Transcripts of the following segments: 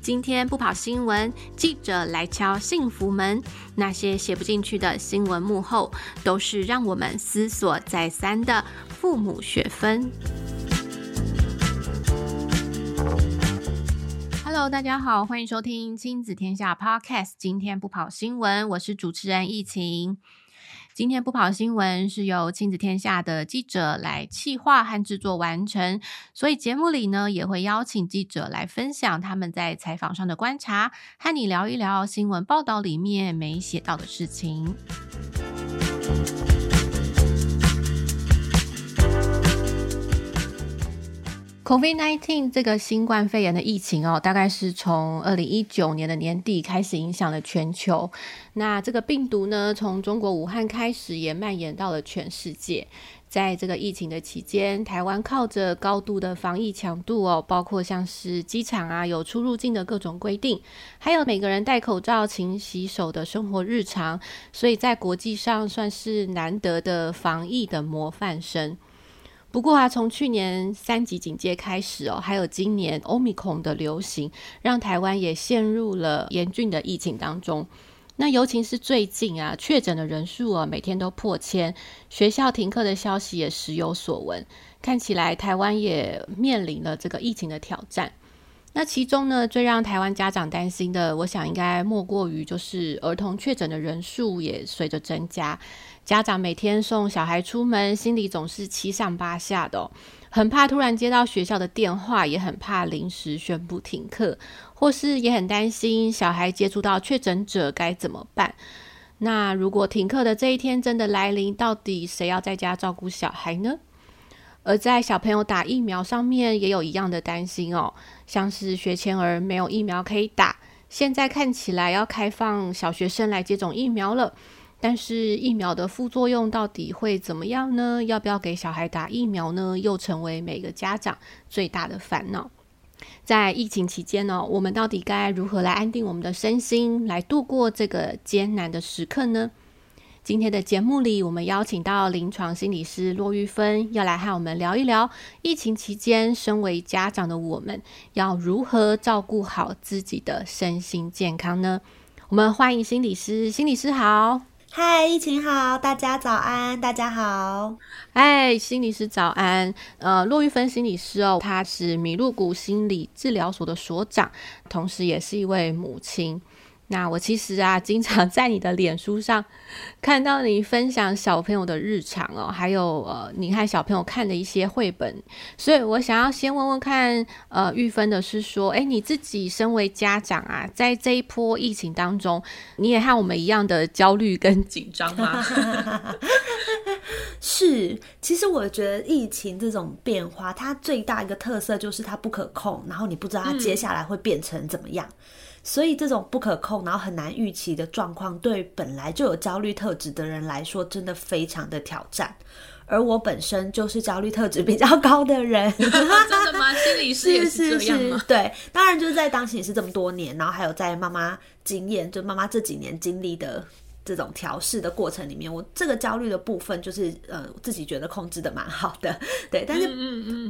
今天不跑新闻，记者来敲幸福门。那些写不进去的新闻幕后，都是让我们思索再三的父母学分。Hello，大家好，欢迎收听亲子天下 Podcast。今天不跑新闻，我是主持人易晴。今天不跑新闻是由亲子天下的记者来企划和制作完成，所以节目里呢也会邀请记者来分享他们在采访上的观察，和你聊一聊新闻报道里面没写到的事情。COVID-19 这个新冠肺炎的疫情哦，大概是从二零一九年的年底开始影响了全球。那这个病毒呢，从中国武汉开始，也蔓延到了全世界。在这个疫情的期间，台湾靠着高度的防疫强度哦，包括像是机场啊有出入境的各种规定，还有每个人戴口罩、勤洗手的生活日常，所以在国际上算是难得的防疫的模范生。不过啊，从去年三级警戒开始哦，还有今年欧米孔的流行，让台湾也陷入了严峻的疫情当中。那尤其是最近啊，确诊的人数啊，每天都破千，学校停课的消息也时有所闻。看起来台湾也面临了这个疫情的挑战。那其中呢，最让台湾家长担心的，我想应该莫过于就是儿童确诊的人数也随着增加。家长每天送小孩出门，心里总是七上八下的，很怕突然接到学校的电话，也很怕临时宣布停课，或是也很担心小孩接触到确诊者该怎么办。那如果停课的这一天真的来临，到底谁要在家照顾小孩呢？而在小朋友打疫苗上面，也有一样的担心哦，像是学前儿没有疫苗可以打，现在看起来要开放小学生来接种疫苗了。但是疫苗的副作用到底会怎么样呢？要不要给小孩打疫苗呢？又成为每个家长最大的烦恼。在疫情期间呢，我们到底该如何来安定我们的身心，来度过这个艰难的时刻呢？今天的节目里，我们邀请到临床心理师骆玉芬，要来和我们聊一聊疫情期间，身为家长的我们要如何照顾好自己的身心健康呢？我们欢迎心理师，心理师好。嗨，疫情好，大家早安，大家好。嗨，心理师早安。呃，骆玉芬心理师哦，她是米露谷心理治疗所的所长，同时也是一位母亲。那我其实啊，经常在你的脸书上看到你分享小朋友的日常哦，还有呃，你和小朋友看的一些绘本，所以我想要先问问看，呃，玉芬的是说，哎，你自己身为家长啊，在这一波疫情当中，你也和我们一样的焦虑跟紧张吗？是，其实我觉得疫情这种变化，它最大一个特色就是它不可控，然后你不知道它接下来会变成怎么样。嗯所以这种不可控，然后很难预期的状况，对本来就有焦虑特质的人来说，真的非常的挑战。而我本身就是焦虑特质比较高的人，真的吗？心理师也是这样吗？对，当然就是在当心理师这么多年，然后还有在妈妈经验，就妈妈这几年经历的。这种调试的过程里面，我这个焦虑的部分就是呃，自己觉得控制的蛮好的，对。但是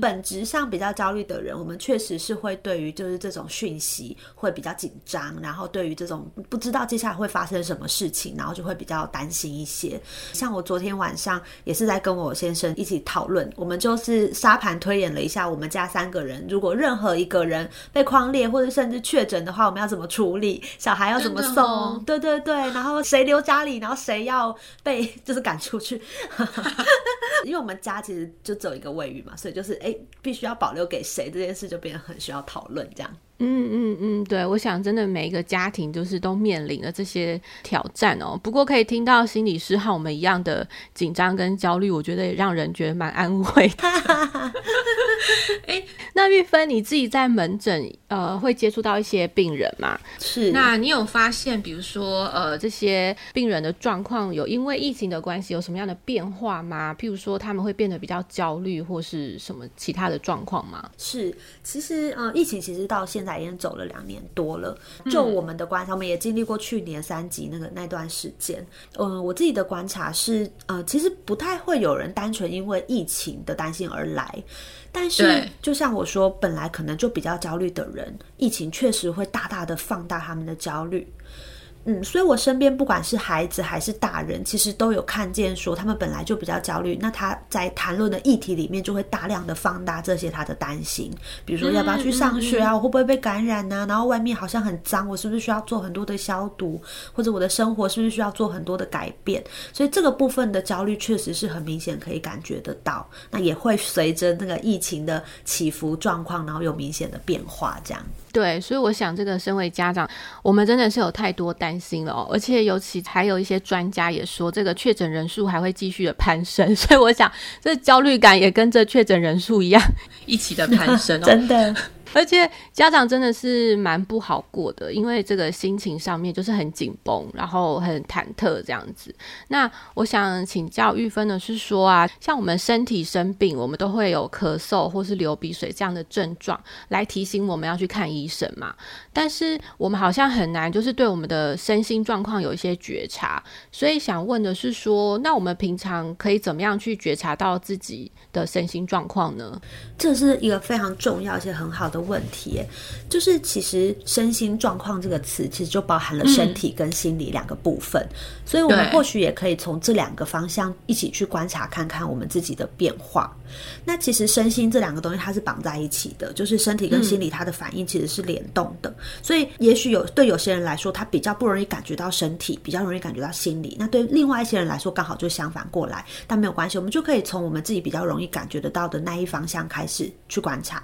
本质上比较焦虑的人，我们确实是会对于就是这种讯息会比较紧张，然后对于这种不知道接下来会发生什么事情，然后就会比较担心一些。像我昨天晚上也是在跟我先生一起讨论，我们就是沙盘推演了一下，我们家三个人如果任何一个人被框列或者甚至确诊的话，我们要怎么处理？小孩要怎么送？哦、对对对，然后谁留？家里，然后谁要被 就是赶出去？因为我们家其实就只有一个卫浴嘛，所以就是哎，必须要保留给谁这件事就变得很需要讨论这样。嗯嗯嗯，对，我想真的每一个家庭就是都面临了这些挑战哦。不过可以听到心理师和我们一样的紧张跟焦虑，我觉得也让人觉得蛮安慰的。哎，那玉芬，你自己在门诊呃会接触到一些病人吗？是。那你有发现，比如说呃这些病人的状况有因为疫情的关系有什么样的变化吗？譬如说他们会变得比较焦虑，或是什么其他的状况吗？是，其实呃疫情其实到现在已经走了两年多了。就我们的观察，我们也经历过去年三级那个那段时间。嗯、呃，我自己的观察是，呃，其实不太会有人单纯因为疫情的担心而来。但是，就像我说，本来可能就比较焦虑的人，疫情确实会大大的放大他们的焦虑。嗯，所以我身边不管是孩子还是大人，其实都有看见说他们本来就比较焦虑。那他在谈论的议题里面就会大量的放大这些他的担心，比如说要不要去上学啊，我会不会被感染啊？然后外面好像很脏，我是不是需要做很多的消毒？或者我的生活是不是需要做很多的改变？所以这个部分的焦虑确实是很明显可以感觉得到。那也会随着那个疫情的起伏状况，然后有明显的变化，这样。对，所以我想，这个身为家长，我们真的是有太多担心了哦。而且，尤其还有一些专家也说，这个确诊人数还会继续的攀升。所以，我想，这焦虑感也跟着确诊人数一样，一起的攀升哦。真的。而且家长真的是蛮不好过的，因为这个心情上面就是很紧绷，然后很忐忑这样子。那我想请教玉芬的是说啊，像我们身体生病，我们都会有咳嗽或是流鼻水这样的症状，来提醒我们要去看医生嘛。但是我们好像很难，就是对我们的身心状况有一些觉察。所以想问的是说，那我们平常可以怎么样去觉察到自己的身心状况呢？这是一个非常重要而且很好的问题，就是其实身心状况这个词，其实就包含了身体跟心理两个部分，嗯、所以我们或许也可以从这两个方向一起去观察，看看我们自己的变化。那其实身心这两个东西它是绑在一起的，就是身体跟心理它的反应其实是联动的，嗯、所以也许有对有些人来说，他比较不容易感觉到身体，比较容易感觉到心理。那对另外一些人来说，刚好就相反过来，但没有关系，我们就可以从我们自己比较容易感觉得到的那一方向开始去观察。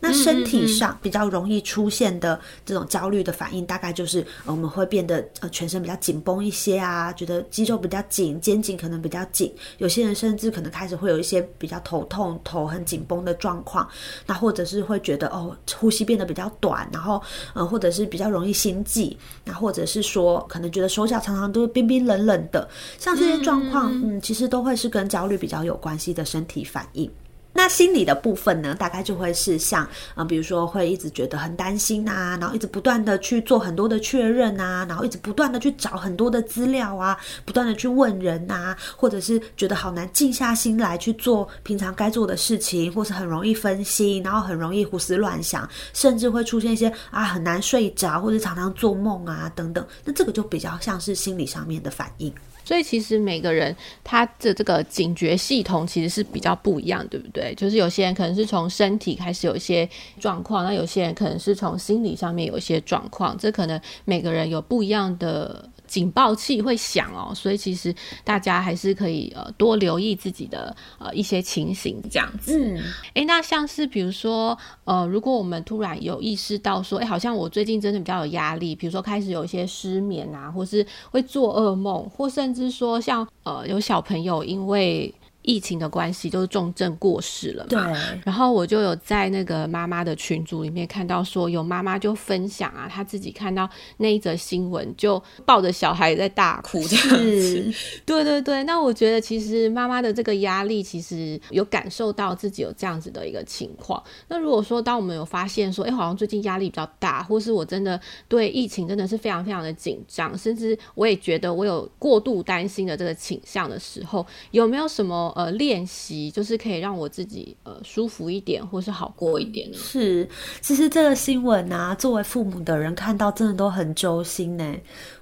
那身体上比较容易出现的这种焦虑的反应，大概就是我们会变得呃全身比较紧绷一些啊，觉得肌肉比较紧，肩颈可能比较紧。有些人甚至可能开始会有一些比较头痛、头很紧绷的状况。那或者是会觉得哦，呼吸变得比较短，然后呃或者是比较容易心悸。那或者是说可能觉得手脚常常都是冰冰冷冷的，像这些状况，嗯，其实都会是跟焦虑比较有关系的身体反应。那心理的部分呢，大概就会是像，呃，比如说会一直觉得很担心啊，然后一直不断的去做很多的确认啊，然后一直不断的去找很多的资料啊，不断的去问人啊，或者是觉得好难静下心来去做平常该做的事情，或是很容易分心，然后很容易胡思乱想，甚至会出现一些啊很难睡着，或者常常做梦啊等等。那这个就比较像是心理上面的反应。所以其实每个人他的这个警觉系统其实是比较不一样，对不对？就是有些人可能是从身体开始有一些状况，那有些人可能是从心理上面有一些状况，这可能每个人有不一样的。警报器会响哦，所以其实大家还是可以呃多留意自己的呃一些情形这样子。嗯，诶，那像是比如说呃，如果我们突然有意识到说，诶，好像我最近真的比较有压力，比如说开始有一些失眠啊，或是会做噩梦，或甚至说像呃有小朋友因为。疫情的关系，就是重症过世了嘛。对。然后我就有在那个妈妈的群组里面看到说，有妈妈就分享啊，她自己看到那一则新闻，就抱着小孩在大哭这样子。对对对。那我觉得其实妈妈的这个压力，其实有感受到自己有这样子的一个情况。那如果说当我们有发现说，哎，好像最近压力比较大，或是我真的对疫情真的是非常非常的紧张，甚至我也觉得我有过度担心的这个倾向的时候，有没有什么？呃，练习就是可以让我自己呃舒服一点，或是好过一点呢。是，其实这个新闻啊，作为父母的人看到真的都很揪心呢。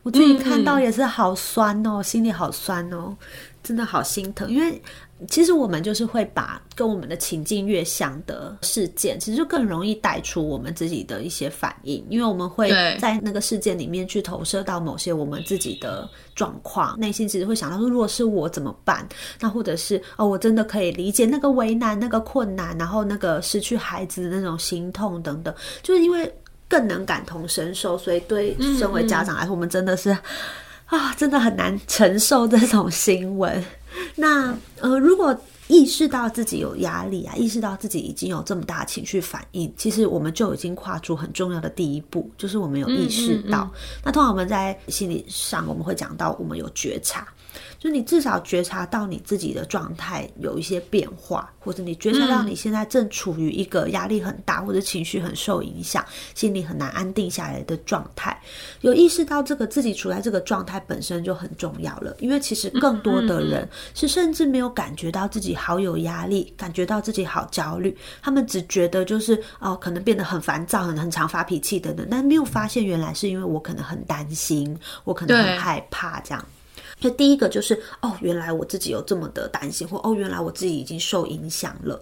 我自己看到也是好酸哦，嗯、心里好酸哦，真的好心疼，因为。其实我们就是会把跟我们的情境越像的事件，其实就更容易带出我们自己的一些反应，因为我们会在那个事件里面去投射到某些我们自己的状况，内心其实会想到说，如果是我怎么办？那或者是哦，我真的可以理解那个为难、那个困难，然后那个失去孩子的那种心痛等等，就是因为更能感同身受，所以对身为家长来说，嗯嗯，我们真的是啊，真的很难承受这种新闻。那呃，如果意识到自己有压力啊，意识到自己已经有这么大情绪反应，其实我们就已经跨出很重要的第一步，就是我们有意识到。嗯嗯嗯。那通常我们在心理上，我们会讲到我们有觉察。就你至少觉察到你自己的状态有一些变化，或者你觉察到你现在正处于一个压力很大，或者情绪很受影响，心里很难安定下来的状态。有意识到这个自己处在这个状态本身就很重要了，因为其实更多的人是甚至没有感觉到自己好有压力，感觉到自己好焦虑，他们只觉得就是哦，可能变得很烦躁，很很常发脾气等等，但没有发现原来是因为我可能很担心，我可能很害怕这样。就第一个就是哦，原来我自己有这么的担心，或哦，原来我自己已经受影响了。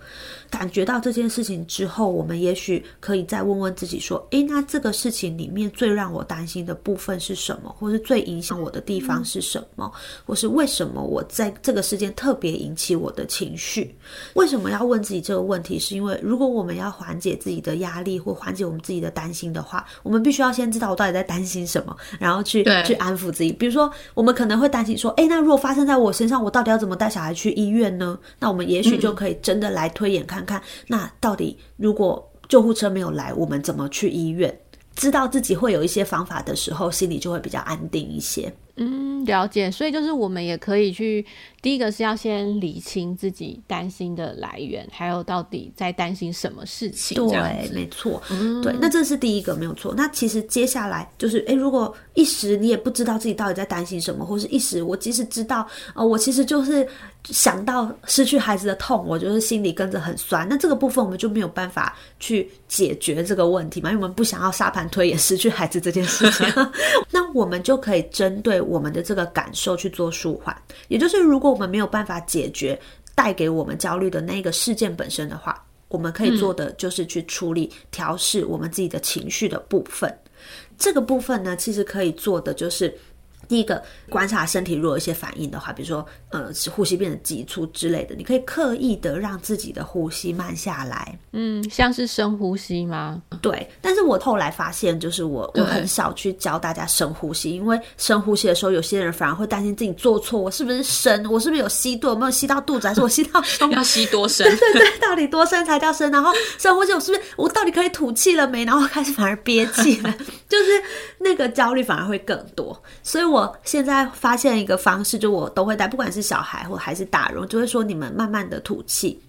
感觉到这件事情之后，我们也许可以再问问自己说：诶，那这个事情里面最让我担心的部分是什么？或是最影响我的地方是什么？或是为什么我在这个事件特别引起我的情绪？为什么要问自己这个问题？是因为如果我们要缓解自己的压力或缓解我们自己的担心的话，我们必须要先知道我到底在担心什么，然后去去安抚自己。比如说，我们可能会担心。说，诶，那如果发生在我身上，我到底要怎么带小孩去医院呢？那我们也许就可以真的来推演看看，嗯、那到底如果救护车没有来，我们怎么去医院？知道自己会有一些方法的时候，心里就会比较安定一些。嗯，了解。所以就是我们也可以去，第一个是要先理清自己担心的来源，还有到底在担心什么事情。对，没错。嗯，对。那这是第一个，没有错。那其实接下来就是，诶，如果一时你也不知道自己到底在担心什么，或是一时我即使知道，呃，我其实就是想到失去孩子的痛，我就是心里跟着很酸。那这个部分我们就没有办法去解决这个问题嘛，因为我们不想要沙盘推演失去孩子这件事情。那我们就可以针对。我们的这个感受去做舒缓，也就是如果我们没有办法解决带给我们焦虑的那个事件本身的话，我们可以做的就是去处理调试我们自己的情绪的部分。这个部分呢，其实可以做的就是。第一个，观察身体如果有一些反应的话，比如说呃，呼吸变得急促之类的，你可以刻意的让自己的呼吸慢下来。嗯，像是深呼吸吗？对。但是我后来发现，就是我我很少去教大家深呼吸，因为深呼吸的时候，有些人反而会担心自己做错，我是不是深？我是不是有吸对？有没有吸到肚子？还是我吸到胸？要吸多深？对对对，到底多深才叫深？然后深呼吸，我是不是我到底可以吐气了没？然后开始反而憋气了，就是那个焦虑反而会更多。所以我。我现在发现一个方式，就我都会带，不管是小孩或还是大人，就会说你们慢慢的吐气。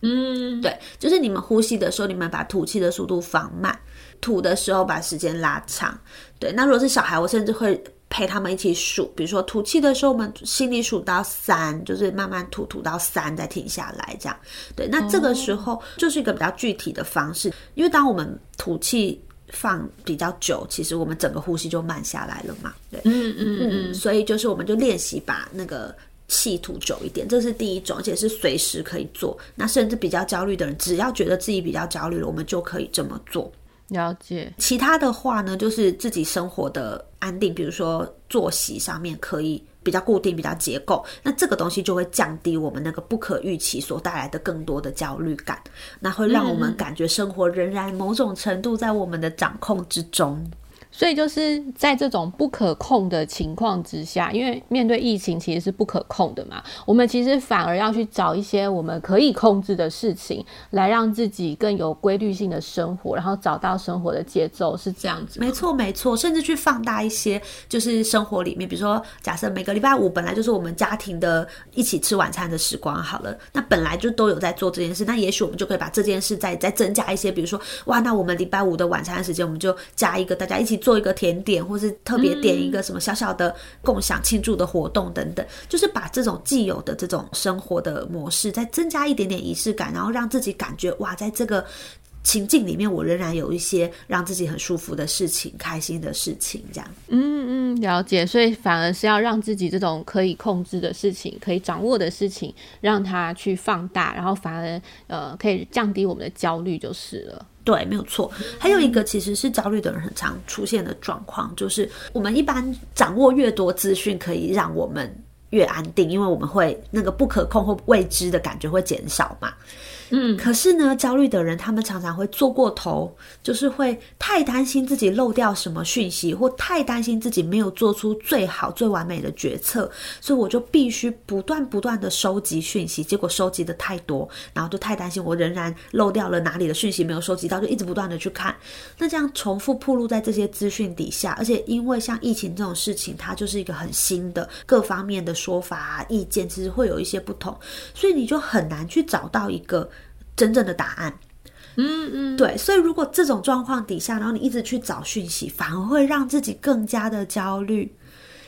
嗯，对，就是你们呼吸的时候，你们把吐气的速度放慢，吐的时候把时间拉长。对，那如果是小孩，我甚至会陪他们一起数，比如说吐气的时候，我们心里数到三，就是慢慢吐，吐到三再停下来，这样。对，那这个时候就是一个比较具体的方式，因为当我们吐气。放比较久，其实我们整个呼吸就慢下来了嘛。对，嗯嗯嗯，所以就是我们就练习把那个气吐久一点，这是第一种，而且是随时可以做。那甚至比较焦虑的人，只要觉得自己比较焦虑了，我们就可以这么做。了解。其他的话呢，就是自己生活的安定，比如说作息上面可以。比较固定，比较结构，那这个东西就会降低我们那个不可预期所带来的更多的焦虑感，那会让我们感觉生活仍然某种程度在我们的掌控之中。所以就是在这种不可控的情况之下，因为面对疫情其实是不可控的嘛，我们其实反而要去找一些我们可以控制的事情，来让自己更有规律性的生活，然后找到生活的节奏，是这样子。没错，没错，甚至去放大一些，就是生活里面，比如说，假设每个礼拜五本来就是我们家庭的一起吃晚餐的时光，好了，那本来就都有在做这件事，那也许我们就可以把这件事再再增加一些，比如说，哇，那我们礼拜五的晚餐时间，我们就加一个大家一起。做一个甜点，或是特别点一个什么小小的共享庆祝的活动等等，就是把这种既有的这种生活的模式再增加一点点仪式感，然后让自己感觉哇，在这个情境里面，我仍然有一些让自己很舒服的事情、开心的事情，这样。嗯嗯，了解。所以反而是要让自己这种可以控制的事情、可以掌握的事情，让它去放大，然后反而呃可以降低我们的焦虑就是了。对，没有错。还有一个其实是焦虑的人很常出现的状况，就是我们一般掌握越多资讯，可以让我们越安定，因为我们会那个不可控或未知的感觉会减少嘛。嗯，可是呢，焦虑的人他们常常会做过头，就是会太担心自己漏掉什么讯息，或太担心自己没有做出最好最完美的决策，所以我就必须不断不断的收集讯息，结果收集的太多，然后就太担心我仍然漏掉了哪里的讯息没有收集到，就一直不断的去看，那这样重复暴露在这些资讯底下，而且因为像疫情这种事情，它就是一个很新的各方面的说法啊，意见，其实会有一些不同，所以你就很难去找到一个。真正的答案，嗯嗯，对，所以如果这种状况底下，然后你一直去找讯息，反而会让自己更加的焦虑。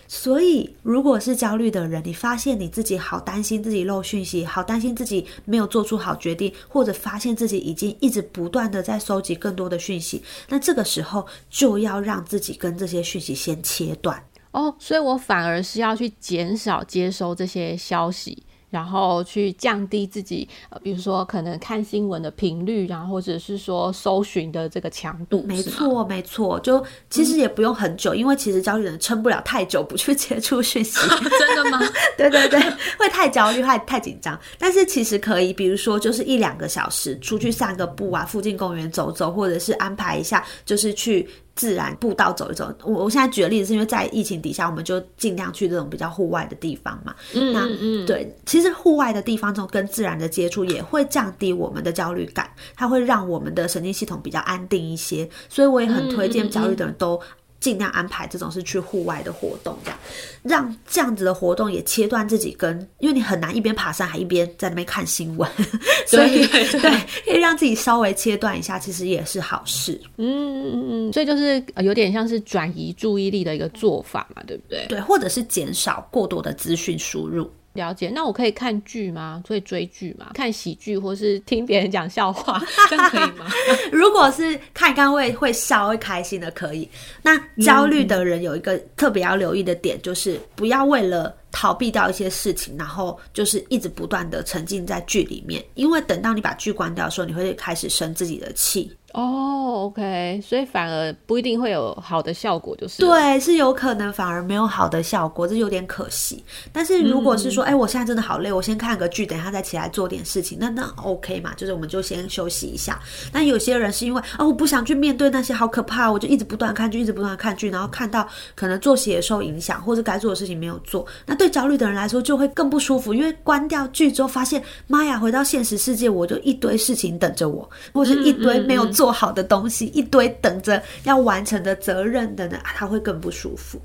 所以，如果是焦虑的人，你发现你自己好担心自己漏讯息，好担心自己没有做出好决定，或者发现自己已经一直不断的在收集更多的讯息，那这个时候就要让自己跟这些讯息先切断。哦，所以我反而是要去减少接收这些消息。然后去降低自己，呃，比如说可能看新闻的频率，然后或者是说搜寻的这个强度。没错，没错，就其实也不用很久，嗯、因为其实焦虑的人撑不了太久不去接触讯息。真的吗？对对对，会太焦虑，会太紧张。但是其实可以，比如说就是一两个小时出去散个步啊，附近公园走走，或者是安排一下，就是去。自然步道走一走，我我现在举的例子是因为在疫情底下，我们就尽量去这种比较户外的地方嘛。嗯嗯嗯，对，其实户外的地方这种跟自然的接触也会降低我们的焦虑感，它会让我们的神经系统比较安定一些，所以我也很推荐焦虑的人都。尽量安排这种是去户外的活动，这样让这样子的活动也切断自己跟，因为你很难一边爬山还一边在那边看新闻，所以对，可以让自己稍微切断一下，其实也是好事。嗯嗯嗯，所以就是有点像是转移注意力的一个做法嘛，对不对？对，或者是减少过多的资讯输入。了解，那我可以看剧吗？可以追剧吗？看喜剧或是听别人讲笑话，这样可以吗？如果是看刚会会笑会开心的，可以。那焦虑的人有一个特别要留意的点，就是不要为了逃避掉一些事情，然后就是一直不断的沉浸在剧里面，因为等到你把剧关掉的时候，你会开始生自己的气。哦、oh，OK，所以反而不一定会有好的效果，就是对，是有可能反而没有好的效果，这有点可惜。但是如果是说，哎、嗯欸，我现在真的好累，我先看个剧，等一下再起来做点事情，那那 OK 嘛，就是我们就先休息一下。但有些人是因为啊、哦，我不想去面对那些好可怕，我就一直不断看剧，一直不断看剧，然后看到可能作息也受影响，或者该做的事情没有做。那对焦虑的人来说就会更不舒服，因为关掉剧之后发现，妈呀，回到现实世界，我就一堆事情等着我，或是一堆没有做。做好的东西一堆等着要完成的责任的呢，他会更不舒服。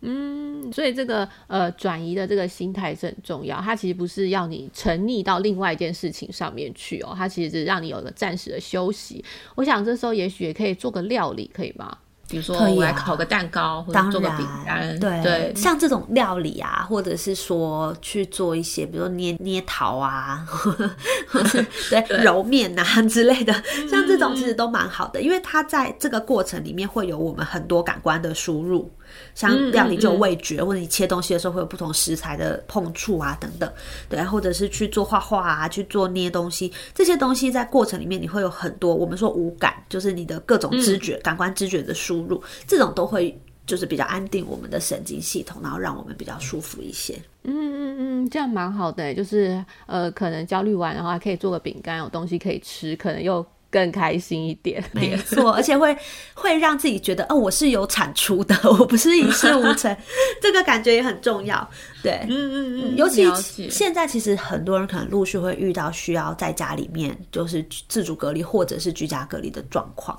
嗯，所以这个呃转移的这个心态是很重要。它其实不是要你沉溺到另外一件事情上面去哦，它其实是让你有个暂时的休息。我想这时候也许也可以做个料理，可以吗？比如说，我来烤个蛋糕，啊、或者做个饼干。对对，像这种料理啊，或者是说去做一些，比如说捏捏桃啊，对，对揉面啊 之类的，像这种其实都蛮好的，因为它在这个过程里面会有我们很多感官的输入。像料理就有味觉，嗯嗯嗯，或者你切东西的时候会有不同食材的碰触啊等等，对，或者是去做画画啊，去做捏东西，这些东西在过程里面你会有很多我们说五感，就是你的各种知觉、嗯、感官知觉的输入，这种都会就是比较安定我们的神经系统，然后让我们比较舒服一些。嗯嗯嗯，这样蛮好的，就是呃，可能焦虑完然后还可以做个饼干，有东西可以吃，可能又。更开心一点，没错，而且会会让自己觉得，哦，我是有产出的，我不是一事无成，这个感觉也很重要。对，嗯嗯嗯，尤其现在其实很多人可能陆续会遇到需要在家里面就是自主隔离或者是居家隔离的状况，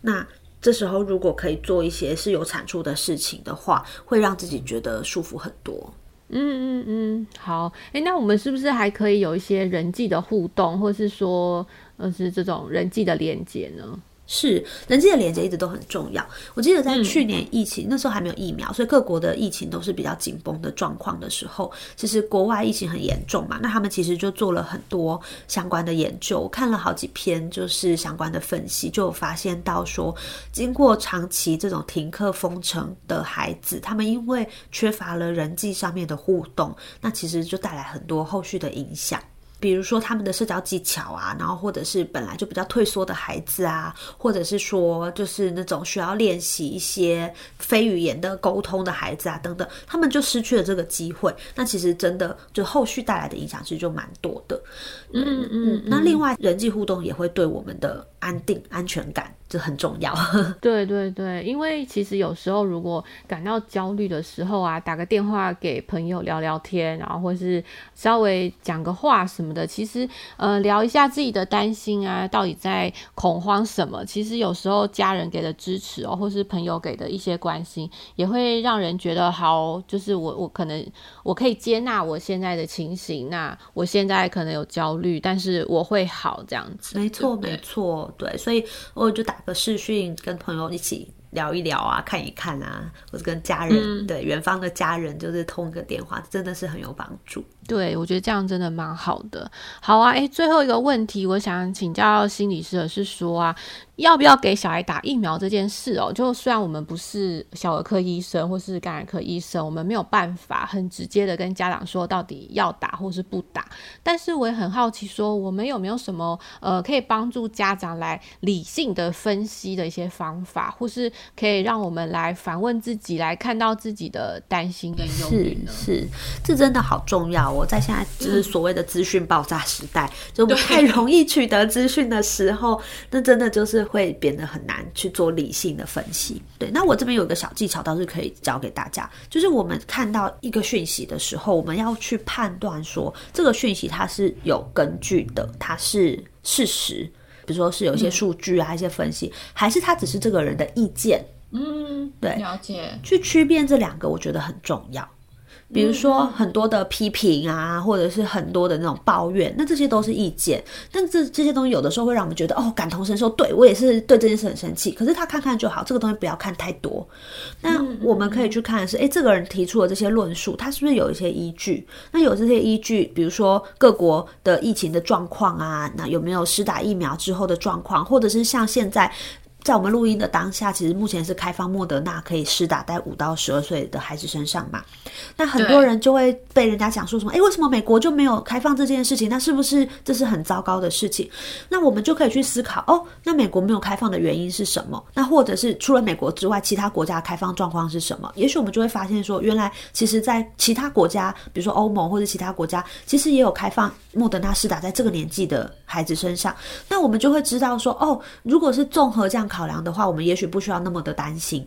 那这时候如果可以做一些是有产出的事情的话，会让自己觉得舒服很多。嗯嗯嗯，好，诶，那我们是不是还可以有一些人际的互动，或是说？而是这种人际的连接呢？是人际的连接一直都很重要。我记得在去年疫情、嗯、那时候还没有疫苗，所以各国的疫情都是比较紧绷的状况的时候，其实国外疫情很严重嘛，那他们其实就做了很多相关的研究，我看了好几篇就是相关的分析，就有发现到说，经过长期这种停课封城的孩子，他们因为缺乏了人际上面的互动，那其实就带来很多后续的影响。比如说他们的社交技巧啊，然后或者是本来就比较退缩的孩子啊，或者是说就是那种需要练习一些非语言的沟通的孩子啊，等等，他们就失去了这个机会。那其实真的就后续带来的影响其实就蛮多的。嗯嗯嗯。那另外人际互动也会对我们的安定、安全感。这很重要，对对对，因为其实有时候如果感到焦虑的时候啊，打个电话给朋友聊聊天，然后或是稍微讲个话什么的，其实呃聊一下自己的担心啊，到底在恐慌什么？其实有时候家人给的支持哦，或是朋友给的一些关心，也会让人觉得好，就是我我可能我可以接纳我现在的情形，那我现在可能有焦虑，但是我会好这样子。没错没错，对，所以我就打。个视讯跟朋友一起聊一聊啊，看一看啊，或者跟家人，嗯、对远方的家人，就是通个电话，真的是很有帮助。对，我觉得这样真的蛮好的。好啊，诶，最后一个问题，我想请教心理师的是说啊，要不要给小孩打疫苗这件事哦？就虽然我们不是小儿科医生或是感染科医生，我们没有办法很直接的跟家长说到底要打或是不打，但是我也很好奇，说我们有没有什么呃可以帮助家长来理性的分析的一些方法，或是可以让我们来反问自己，来看到自己的担心跟忧虑呢？是，是，这真的好重要。我在现在就是所谓的资讯爆炸时代，就不太容易取得资讯的时候，那真的就是会变得很难去做理性的分析。对，那我这边有一个小技巧，倒是可以教给大家，就是我们看到一个讯息的时候，我们要去判断说这个讯息它是有根据的，它是事实，比如说是有一些数据啊、一些分析，还是它只是这个人的意见。嗯，对，了解。去区辨这两个，我觉得很重要。比如说很多的批评啊，或者是很多的那种抱怨，那这些都是意见。但这这些东西有的时候会让我们觉得哦，感同身受，对，我也是对这件事很生气。可是他看看就好，这个东西不要看太多。那我们可以去看的是，诶，这个人提出的这些论述，他是不是有一些依据？那有这些依据，比如说各国的疫情的状况啊，那有没有施打疫苗之后的状况，或者是像现在。在我们录音的当下，其实目前是开放莫德纳可以施打在五到十二岁的孩子身上嘛？那很多人就会被人家讲说什么？诶，为什么美国就没有开放这件事情？那是不是这是很糟糕的事情？那我们就可以去思考哦，那美国没有开放的原因是什么？那或者是除了美国之外，其他国家开放状况是什么？也许我们就会发现说，原来其实在其他国家，比如说欧盟或者其他国家，其实也有开放莫德纳施打在这个年纪的孩子身上。那我们就会知道说，哦，如果是综合这样考量的话，我们也许不需要那么的担心。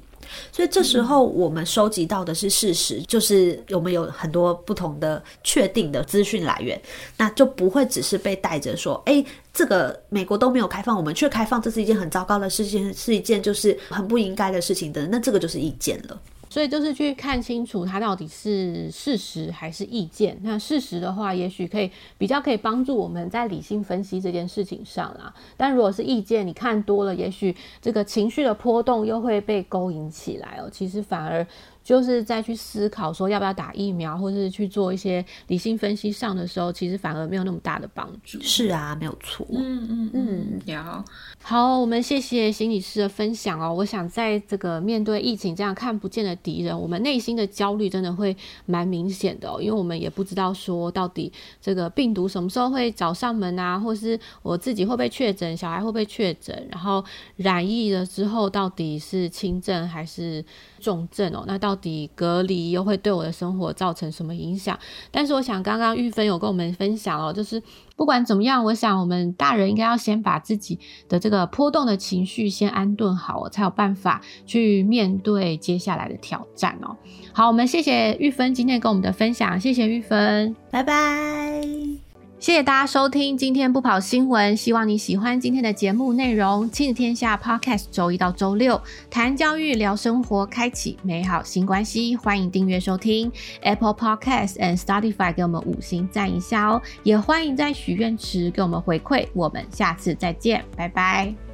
所以这时候我们收集到的是事实，就是我们有很多不同的确定的资讯来源，那就不会只是被带着说，诶，这个美国都没有开放，我们却开放，这是一件很糟糕的事情，是一件就是很不应该的事情的，那这个就是意见了。所以就是去看清楚它到底是事实还是意见。那事实的话，也许可以比较可以帮助我们在理性分析这件事情上啦。但如果是意见，你看多了，也许这个情绪的波动又会被勾引起来哦。其实反而。就是再去思考说要不要打疫苗，或者是去做一些理性分析上的时候，其实反而没有那么大的帮助。是啊，没有错。嗯嗯嗯，有。好，我们谢谢心理师的分享哦。我想在这个面对疫情这样看不见的敌人，我们内心的焦虑真的会蛮明显的哦，因为我们也不知道说到底这个病毒什么时候会找上门啊，或是我自己会不会确诊，小孩会不会确诊，然后染疫了之后到底是轻症还是重症哦？那到底隔离又会对我的生活造成什么影响？但是我想，刚刚玉芬有跟我们分享哦，就是不管怎么样，我想我们大人应该要先把自己的这个波动的情绪先安顿好，才有办法去面对接下来的挑战哦。好，我们谢谢玉芬今天跟我们的分享，谢谢玉芬，拜拜。谢谢大家收听今天不跑新闻，希望你喜欢今天的节目内容。亲子天下 Podcast 周一到周六谈教育、聊生活，开启美好新关系。欢迎订阅收听 Apple Podcast and Spotify，给我们五星赞一下哦。也欢迎在许愿池给我们回馈。我们下次再见，拜拜。